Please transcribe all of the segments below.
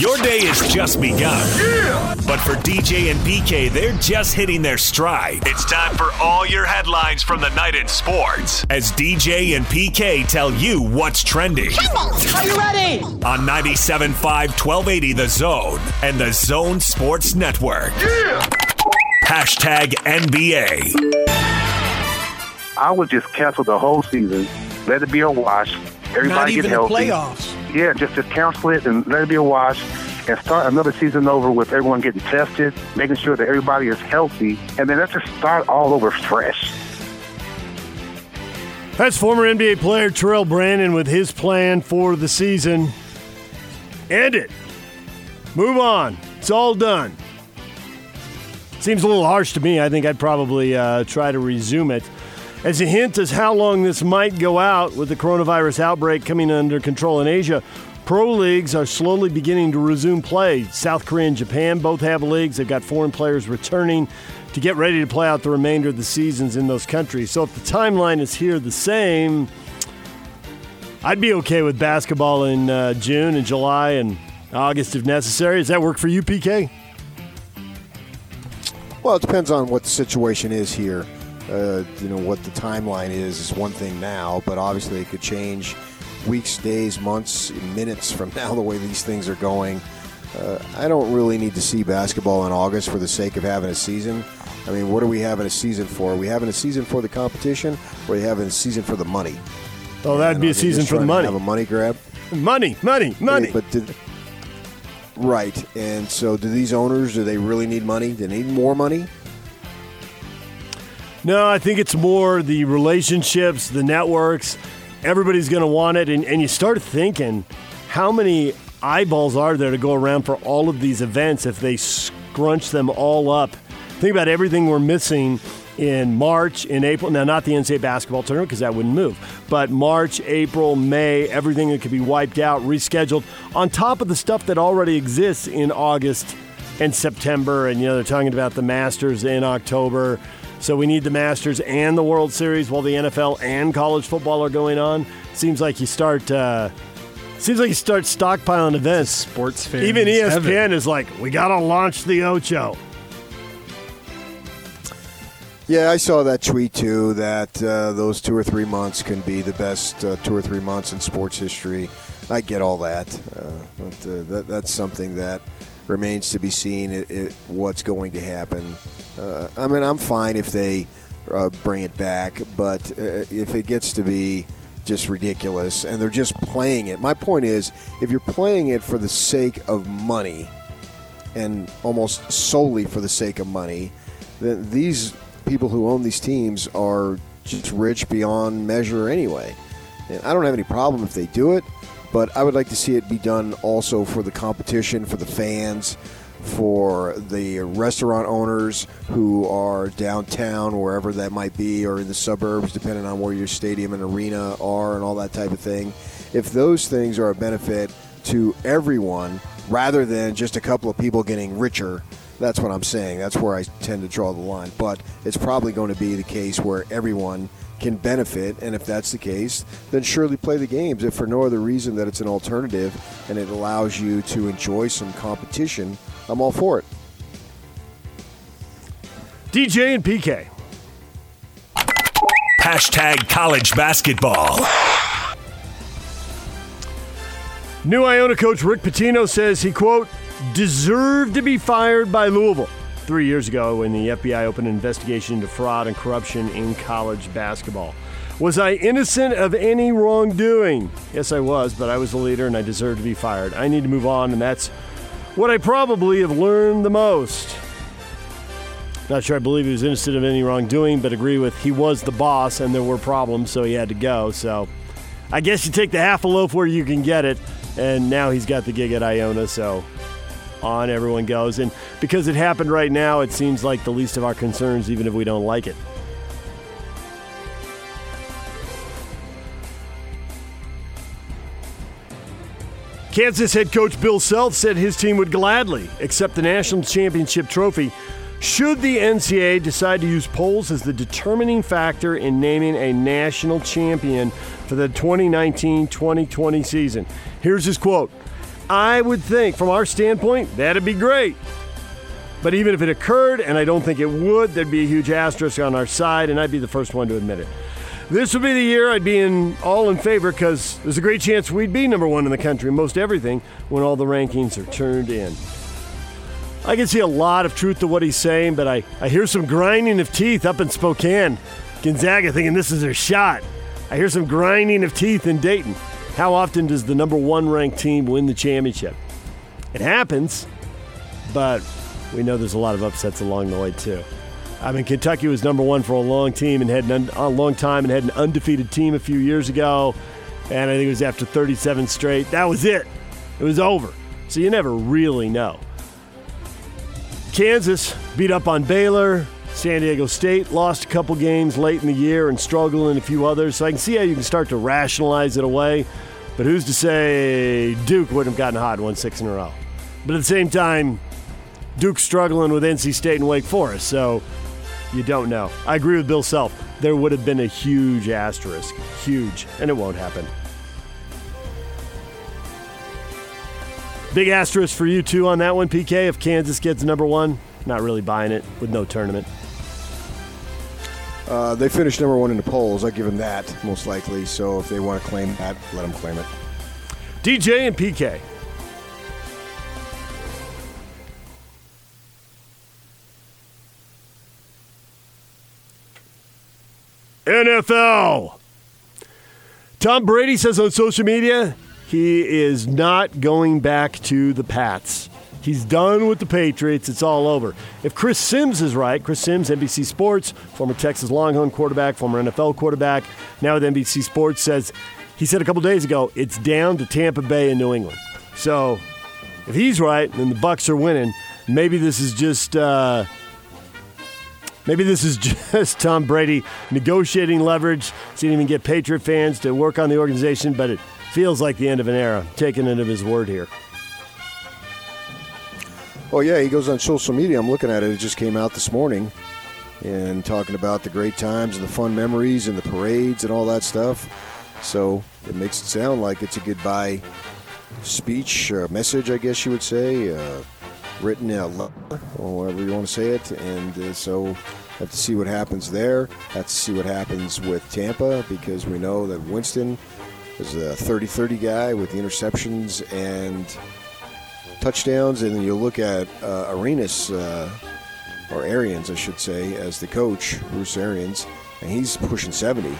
Your day has just begun. Yeah! But for DJ and PK, they're just hitting their stride. It's time for all your headlines from the night in sports as DJ and PK tell you what's trending. Are you ready? On 97.5 1280 The Zone and The Zone Sports Network. Yeah! Hashtag NBA. I would just cancel the whole season. Let it be a wash. Everybody Not get even the healthy. playoffs. Yeah, just just cancel it and let it be a wash. And start another season over with everyone getting tested, making sure that everybody is healthy, and then let's just start all over fresh. That's former NBA player Terrell Brandon with his plan for the season. End it. Move on. It's all done. Seems a little harsh to me. I think I'd probably uh, try to resume it. As a hint as how long this might go out with the coronavirus outbreak coming under control in Asia, pro leagues are slowly beginning to resume play. South Korea and Japan both have leagues. They've got foreign players returning to get ready to play out the remainder of the seasons in those countries. So if the timeline is here the same, I'd be okay with basketball in uh, June and July and August if necessary. Does that work for you, PK? Well, it depends on what the situation is here. Uh, you know, what the timeline is is one thing now, but obviously it could change weeks, days, months, minutes from now, the way these things are going. Uh, I don't really need to see basketball in August for the sake of having a season. I mean, what are we having a season for? Are we having a season for the competition, or are we having a season for the money? Oh, that'd You be a season for the money. Have a money grab. Money, money, money. But did, right, and so do these owners? Do they really need money? Do they need more money? No, I think it's more the relationships, the networks. Everybody's going to want it. And, and you start thinking, how many eyeballs are there to go around for all of these events if they scrunch them all up? Think about everything we're missing in March, in April. Now, not the NCAA basketball tournament because that wouldn't move, but March, April, May, everything that could be wiped out, rescheduled, on top of the stuff that already exists in August and September. And, you know, they're talking about the Masters in October. So we need the Masters and the World Series while the NFL and college football are going on. Seems like you start. Uh, seems like you start stockpiling events. Sports fans. Even ESPN heaven. is like, we got to launch the Ocho. Yeah, I saw that tweet too. That uh, those two or three months can be the best uh, two or three months in sports history. I get all that, uh, but uh, that, that's something that remains to be seen. It, it, what's going to happen? Uh, I mean, I'm fine if they uh, bring it back, but uh, if it gets to be just ridiculous and they're just playing it, my point is, if you're playing it for the sake of money and almost solely for the sake of money, then these people who own these teams are just rich beyond measure anyway. And I don't have any problem if they do it, but I would like to see it be done also for the competition, for the fans, for the restaurant owners who are downtown, wherever that might be, or in the suburbs, depending on where your stadium and arena are and all that type of thing. If those things are a benefit to everyone rather than just a couple of people getting richer, that's what I'm saying. That's where I tend to draw the line. But it's probably going to be the case where everyone can benefit, and if that's the case, then surely play the games. If for no other reason that it's an alternative and it allows you to enjoy some competition, I'm all for it. DJ and PK. Hashtag college basketball. New Iona coach Rick Pitino says he, quote, deserved to be fired by Louisville three years ago when the FBI opened an investigation into fraud and corruption in college basketball. Was I innocent of any wrongdoing? Yes, I was, but I was the leader and I deserved to be fired. I need to move on, and that's what I probably have learned the most. Not sure I believe he was innocent of any wrongdoing, but agree with he was the boss and there were problems, so he had to go. So I guess you take the half a loaf where you can get it, and now he's got the gig at Iona, so on everyone goes. And because it happened right now, it seems like the least of our concerns, even if we don't like it. Kansas head coach Bill Self said his team would gladly accept the national championship trophy should the NCAA decide to use polls as the determining factor in naming a national champion for the 2019 2020 season. Here's his quote I would think, from our standpoint, that'd be great. But even if it occurred, and I don't think it would, there'd be a huge asterisk on our side, and I'd be the first one to admit it. This would be the year I'd be in all in favor because there's a great chance we'd be number one in the country most everything when all the rankings are turned in. I can see a lot of truth to what he's saying, but I, I hear some grinding of teeth up in Spokane. Gonzaga thinking this is their shot. I hear some grinding of teeth in Dayton. How often does the number one ranked team win the championship? It happens, but we know there's a lot of upsets along the way too. I mean, Kentucky was number one for a long team and had an a long time and had an undefeated team a few years ago, and I think it was after 37 straight. That was it. It was over. So you never really know. Kansas beat up on Baylor. San Diego State lost a couple games late in the year and struggled in a few others. So I can see how you can start to rationalize it away. But who's to say Duke wouldn't have gotten hot and won six in a row? But at the same time, Duke's struggling with NC State and Wake Forest. So you don't know. I agree with Bill Self. There would have been a huge asterisk. Huge. And it won't happen. Big asterisk for you too on that one, PK. If Kansas gets number one, not really buying it with no tournament. Uh, they finished number one in the polls. I give them that most likely. So if they want to claim that, let them claim it. DJ and PK. NFL. Tom Brady says on social media he is not going back to the Pats. He's done with the Patriots. It's all over. If Chris Sims is right, Chris Sims, NBC Sports, former Texas Longhorn quarterback, former NFL quarterback, now with NBC Sports, says he said a couple days ago it's down to Tampa Bay and New England. So if he's right then the Bucs are winning, maybe this is just uh, maybe this is just Tom Brady negotiating leverage. Didn't even get Patriot fans to work on the organization, but it feels like the end of an era. Taking it of his word here. Oh yeah, he goes on social media. I'm looking at it. It just came out this morning, and talking about the great times and the fun memories and the parades and all that stuff. So it makes it sound like it's a goodbye speech or message, I guess you would say, uh, written a letter or whatever you want to say it. And uh, so have to see what happens there. Have to see what happens with Tampa because we know that Winston is a 30-30 guy with the interceptions and touchdowns, and then you look at uh, Arenas, uh, or Arians, I should say, as the coach, Bruce Arians, and he's pushing 70.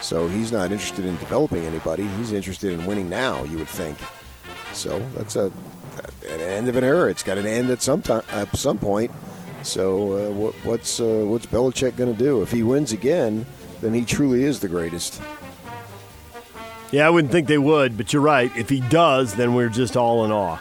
So he's not interested in developing anybody. He's interested in winning now, you would think. So that's a an end of an era. It's got an end at some time, at some point. So uh, what, what's uh, what's Belichick going to do if he wins again? Then he truly is the greatest. Yeah, I wouldn't think they would, but you're right. If he does, then we're just all in awe.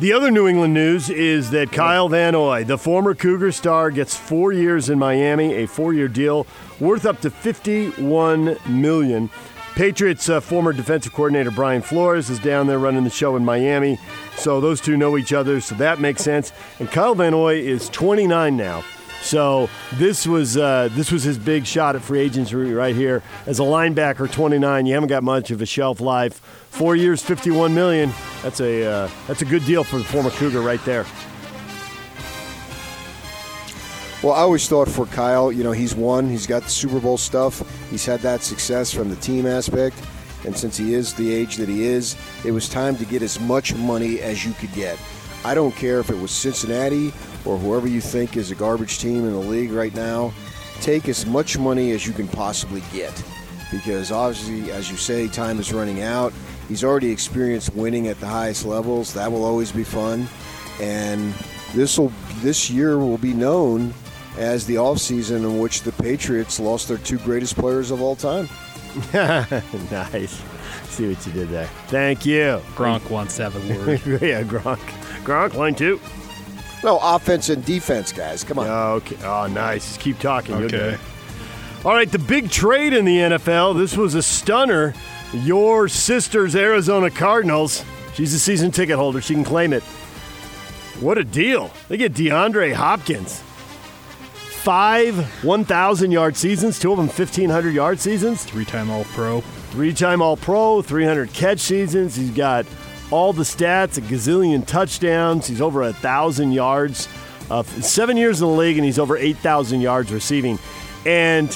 The other New England news is that Kyle Van Noy, the former Cougar star, gets four years in Miami, a four-year deal worth up to 51 million. Patriots uh, former defensive coordinator Brian Flores is down there running the show in Miami, so those two know each other, so that makes sense. And Kyle Van Noy is 29 now. So this was uh, this was his big shot at free agency right here as a linebacker, 29. You haven't got much of a shelf life. Four years, 51 million. That's a uh, that's a good deal for the former Cougar right there. Well, I always thought for Kyle, you know, he's won. He's got the Super Bowl stuff. He's had that success from the team aspect. And since he is the age that he is, it was time to get as much money as you could get. I don't care if it was Cincinnati or whoever you think is a garbage team in the league right now. Take as much money as you can possibly get. Because obviously, as you say, time is running out. He's already experienced winning at the highest levels. That will always be fun. And this will this year will be known as the offseason in which the Patriots lost their two greatest players of all time. nice. See what you did there. Thank you. Gronk wants to have a word. yeah, Gronk. Gronk, line two. No, offense and defense, guys. Come on. Okay. Oh, nice. Just keep talking. You'll Okay. All right, the big trade in the NFL. This was a stunner. Your sister's Arizona Cardinals. She's a season ticket holder. She can claim it. What a deal. They get DeAndre Hopkins. Five 1,000 yard seasons, two of them 1,500 yard seasons. Three time All Pro. Three time All Pro, 300 catch seasons. He's got all the stats, a gazillion touchdowns. He's over a thousand yards. Uh, seven years in the league, and he's over 8,000 yards receiving. And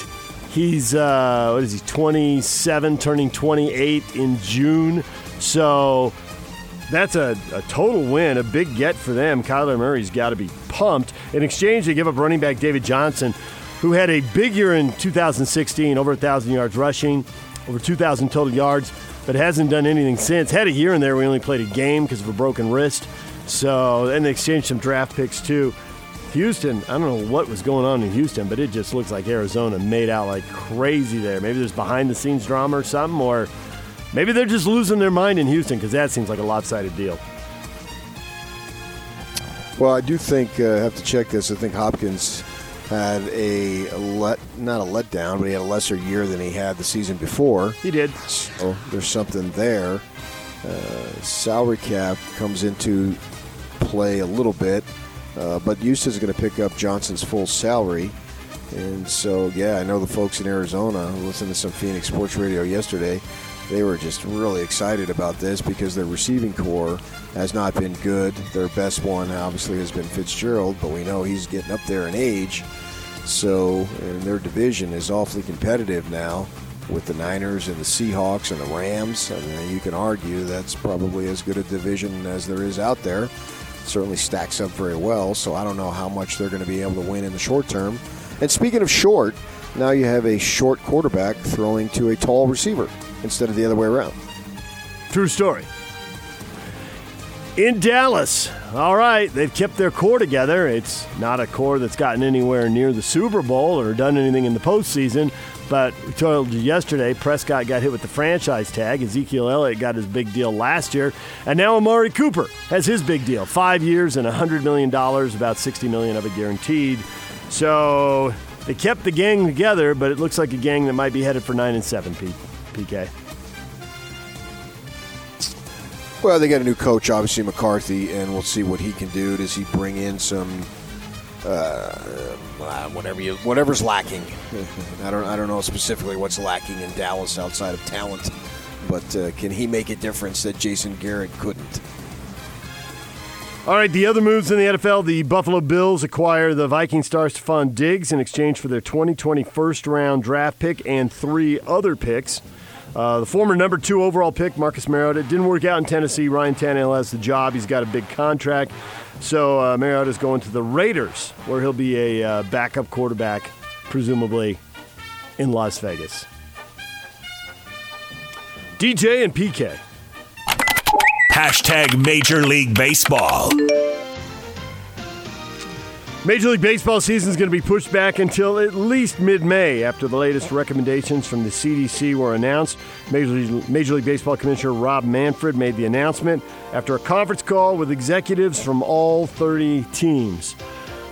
he's, uh, what is he, 27, turning 28 in June. So that's a, a total win, a big get for them. Kyler Murray's got to be pumped. In exchange, they give up running back David Johnson, who had a big year in 2016, over 1,000 yards rushing, over 2,000 total yards, but hasn't done anything since. Had a year in there we only played a game because of a broken wrist. So, and they exchanged some draft picks too. Houston, I don't know what was going on in Houston, but it just looks like Arizona made out like crazy there. Maybe there's behind the scenes drama or something, or maybe they're just losing their mind in Houston because that seems like a lopsided deal. Well, I do think uh, I have to check this. I think Hopkins had a let not a letdown, but he had a lesser year than he had the season before. He did. So there's something there. Uh, salary cap comes into play a little bit, uh, but Houston's going to pick up Johnson's full salary. And so, yeah, I know the folks in Arizona listened to some Phoenix Sports Radio yesterday. They were just really excited about this because their receiving corps has not been good. Their best one, obviously, has been Fitzgerald, but we know he's getting up there in age. So, and their division is awfully competitive now with the Niners and the Seahawks and the Rams. I mean, uh, you can argue that's probably as good a division as there is out there. Certainly stacks up very well. So I don't know how much they're going to be able to win in the short term. And speaking of short, now you have a short quarterback throwing to a tall receiver instead of the other way around. True story. In Dallas, all right, they've kept their core together. It's not a core that's gotten anywhere near the Super Bowl or done anything in the postseason, but we told you yesterday, Prescott got hit with the franchise tag. Ezekiel Elliott got his big deal last year, and now Amari Cooper has his big deal: five years and $100 million, about 60 million of it guaranteed. So they kept the gang together, but it looks like a gang that might be headed for nine and seven. PK. Well, they got a new coach, obviously McCarthy, and we'll see what he can do. Does he bring in some uh, whatever you, whatever's lacking? I don't I don't know specifically what's lacking in Dallas outside of talent, but uh, can he make a difference that Jason Garrett couldn't? All right, the other moves in the NFL the Buffalo Bills acquire the Viking star Stefon Diggs in exchange for their 2020 first round draft pick and three other picks. Uh, the former number two overall pick, Marcus Mariota, didn't work out in Tennessee. Ryan Tannehill has the job. He's got a big contract. So uh, Mariota's going to the Raiders, where he'll be a uh, backup quarterback, presumably in Las Vegas. DJ and PK. Hashtag Major League Baseball. Major League Baseball season is going to be pushed back until at least mid May after the latest recommendations from the CDC were announced. Major League, Major League Baseball Commissioner Rob Manfred made the announcement after a conference call with executives from all 30 teams.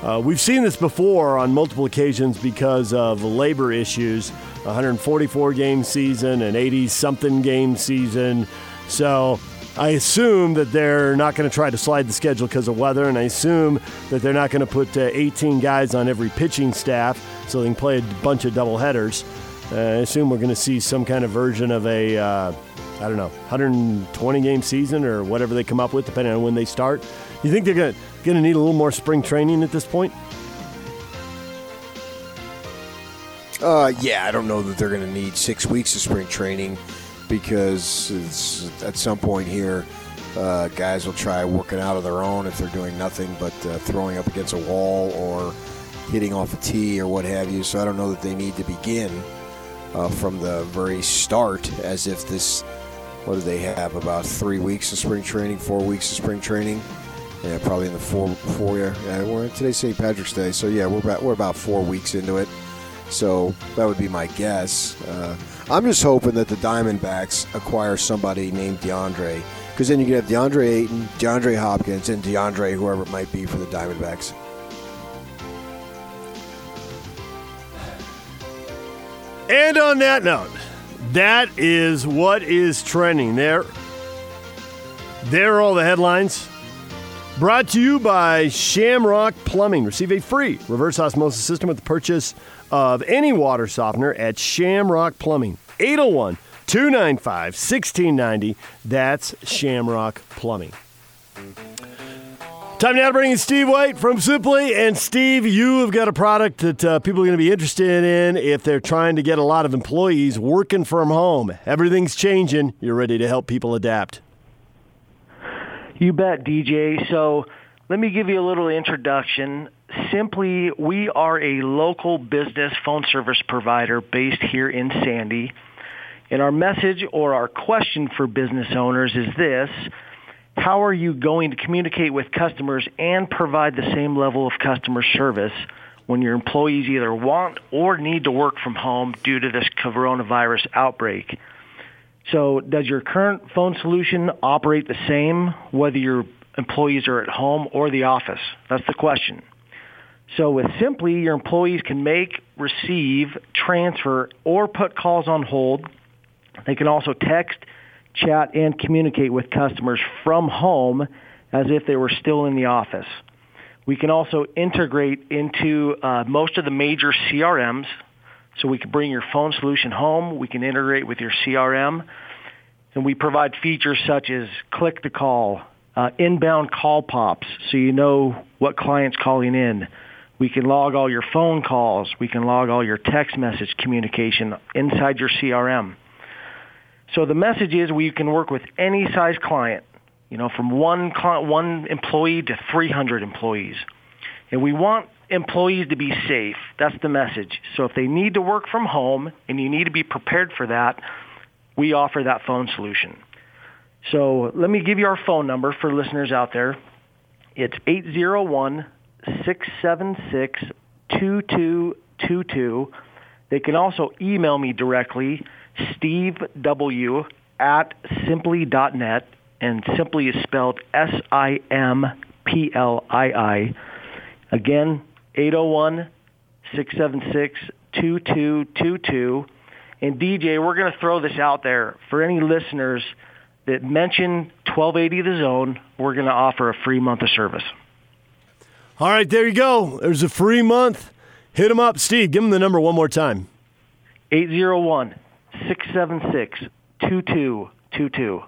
Uh, we've seen this before on multiple occasions because of labor issues 144 game season, an 80 something game season. So I assume that they're not going to try to slide the schedule because of weather, and I assume that they're not going to put uh, 18 guys on every pitching staff so they can play a bunch of double headers. Uh, I assume we're going to see some kind of version of a, uh, I don't know, 120 game season or whatever they come up with, depending on when they start. You think they're going to need a little more spring training at this point? Uh, yeah, I don't know that they're going to need six weeks of spring training because at some point here, uh, guys will try working out of their own if they're doing nothing but uh, throwing up against a wall or hitting off a tee or what have you. So I don't know that they need to begin uh, from the very start as if this. What do they have? About three weeks of spring training, four weeks of spring training. Yeah, probably in the four four year. Yeah, we're today's St. Patrick's Day, so yeah, we're about we're about four weeks into it. So that would be my guess. I'm just hoping that the Diamondbacks acquire somebody named DeAndre, because then you can have DeAndre Ayton, DeAndre Hopkins, and DeAndre whoever it might be for the Diamondbacks. And on that note, that is what is trending. There, there are all the headlines. Brought to you by Shamrock Plumbing. Receive a free reverse osmosis system with the purchase of any water softener at Shamrock Plumbing. 801 295 1690. That's Shamrock Plumbing. Time now to bring in Steve White from Simply. And Steve, you have got a product that uh, people are going to be interested in if they're trying to get a lot of employees working from home. Everything's changing. You're ready to help people adapt. You bet, DJ. So let me give you a little introduction. Simply, we are a local business phone service provider based here in Sandy. And our message or our question for business owners is this how are you going to communicate with customers and provide the same level of customer service when your employees either want or need to work from home due to this coronavirus outbreak? So does your current phone solution operate the same whether your employees are at home or the office? That's the question. So with Simply, your employees can make, receive, transfer, or put calls on hold. They can also text, chat, and communicate with customers from home as if they were still in the office. We can also integrate into uh, most of the major CRMs. So we can bring your phone solution home. We can integrate with your CRM. And we provide features such as click to call, uh, inbound call pops so you know what client's calling in. We can log all your phone calls. We can log all your text message communication inside your CRM. So the message is we can work with any size client, you know, from one client, one employee to 300 employees. And we want employees to be safe. That's the message. So if they need to work from home and you need to be prepared for that, we offer that phone solution. So let me give you our phone number for listeners out there. It's 801 676 2222. They can also email me directly Steve W at simply.net, and simply is spelled S I M P L I I. Again, 801 676 2222. And DJ, we're going to throw this out there for any listeners that mention 1280 The Zone. We're going to offer a free month of service. All right, there you go. There's a free month. Hit them up. Steve, give them the number one more time. 801 676 2222.